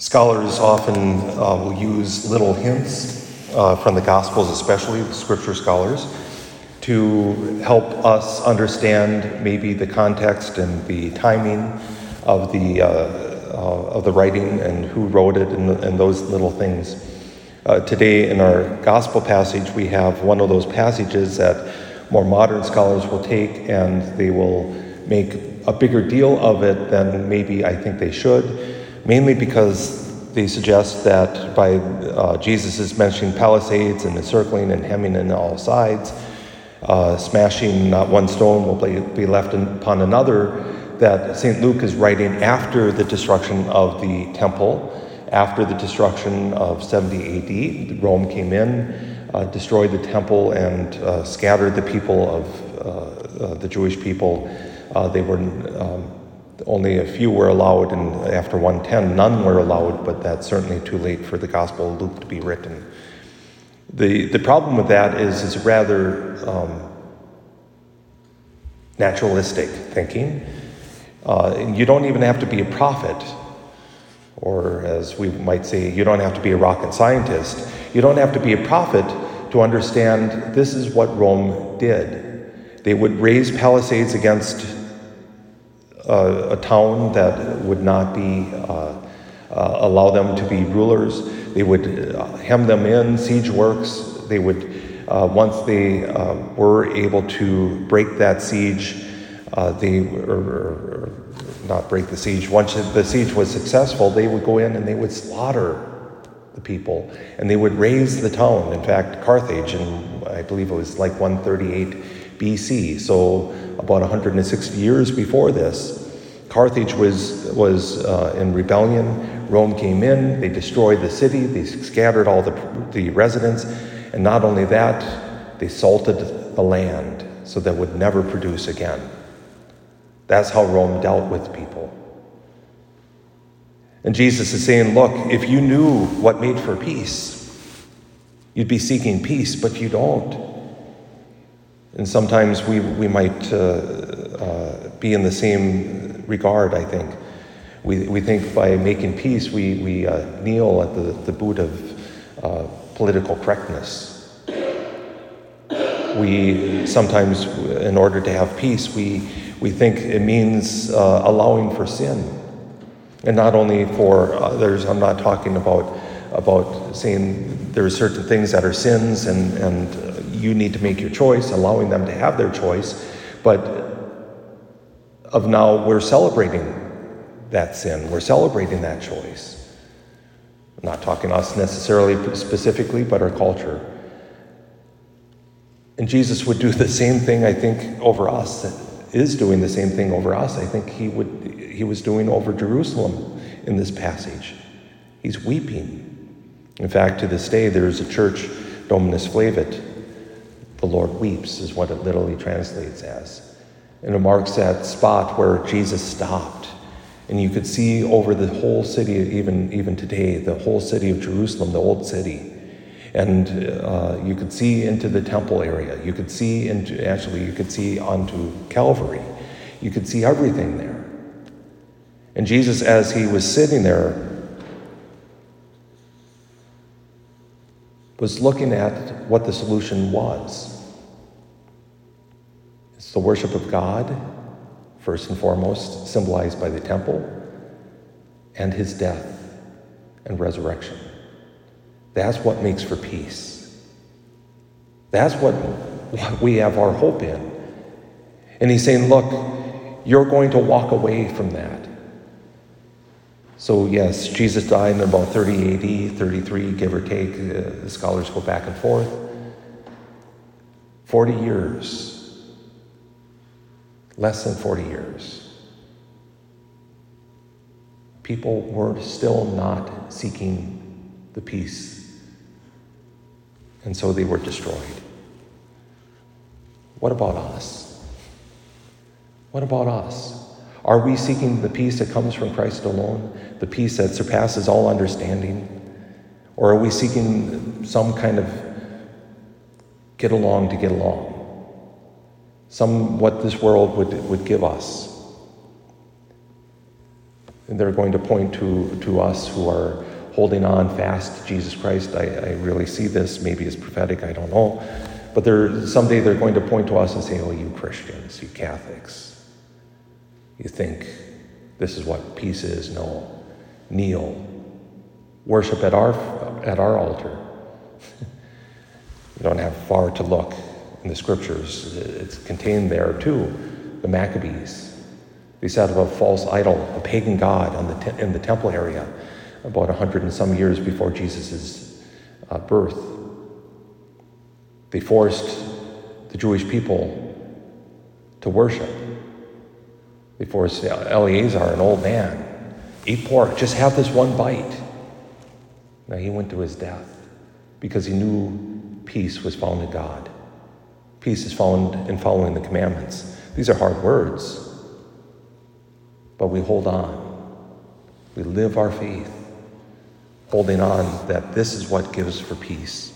Scholars often uh, will use little hints uh, from the Gospels, especially the scripture scholars, to help us understand maybe the context and the timing of the, uh, uh of the writing and who wrote it and, and those little things. Uh, today, in our Gospel passage, we have one of those passages that more modern scholars will take and they will make a bigger deal of it than maybe I think they should mainly because they suggest that by uh, Jesus is mentioning palisades and encircling and hemming in all sides, uh, smashing not one stone will be left upon another, that St. Luke is writing after the destruction of the temple, after the destruction of 70 AD. Rome came in, uh, destroyed the temple, and uh, scattered the people of uh, uh, the Jewish people. they were um, only a few were allowed, and after 110, none were allowed, but that's certainly too late for the Gospel of Luke to be written. The, the problem with that is it's rather um, naturalistic thinking. Uh, you don't even have to be a prophet, or as we might say, you don't have to be a rocket scientist. You don't have to be a prophet to understand this is what Rome did. They would raise palisades against a town that would not be uh, uh, allow them to be rulers. They would uh, hem them in, siege works. They would, once they were able to break that siege, they or, or, not break the siege. Once the siege was successful, they would go in and they would slaughter the people and they would raze the town. In fact, Carthage, and I believe it was like 138 BC, so about 160 years before this, Carthage was, was uh, in rebellion. Rome came in, they destroyed the city, they scattered all the, the residents, and not only that, they salted the land so that would never produce again. That's how Rome dealt with people. And Jesus is saying, Look, if you knew what made for peace, you'd be seeking peace, but you don't. And sometimes we, we might uh, uh, be in the same regard, I think. We, we think by making peace, we, we uh, kneel at the, the boot of uh, political correctness. We sometimes, in order to have peace, we, we think it means uh, allowing for sin. And not only for others, I'm not talking about, about saying there are certain things that are sins and, and uh, you need to make your choice, allowing them to have their choice, but of now we're celebrating that sin, we're celebrating that choice. I'm not talking us necessarily specifically, but our culture. And Jesus would do the same thing, I think, over us, is doing the same thing over us. I think he, would, he was doing over Jerusalem in this passage. He's weeping. In fact, to this day, there is a church, Dominus Flevit. The Lord weeps, is what it literally translates as. And it marks that spot where Jesus stopped. And you could see over the whole city, even, even today, the whole city of Jerusalem, the old city. And uh, you could see into the temple area. You could see into, actually, you could see onto Calvary. You could see everything there. And Jesus, as he was sitting there, was looking at what the solution was. It's the worship of God, first and foremost, symbolized by the temple, and his death and resurrection. That's what makes for peace. That's what, what we have our hope in. And he's saying, look, you're going to walk away from that. So, yes, Jesus died in about 30 AD, 33, give or take. Uh, the scholars go back and forth. 40 years less than 40 years. People were still not seeking the peace, and so they were destroyed. What about us? What about us? Are we seeking the peace that comes from Christ alone, the peace that surpasses all understanding? Or are we seeking some kind of get along to get along? some what this world would, would give us. And they're going to point to, to us who are holding on fast to Jesus Christ. I, I really see this maybe as prophetic, I don't know. But they're, someday they're going to point to us and say, Oh, you Christians, you Catholics, you think this is what peace is. No. Kneel. Worship at our, at our altar. you don't have far to look in the scriptures. It's contained there too. The Maccabees. They set up a false idol, a pagan god on the te- in the temple area about a hundred and some years before Jesus' uh, birth. They forced the Jewish people to worship. They forced Eleazar, an old man, eat pork, just have this one bite. Now he went to his death because he knew peace was found in God. Peace is found in following the commandments. These are hard words, but we hold on. We live our faith, holding on that this is what gives for peace.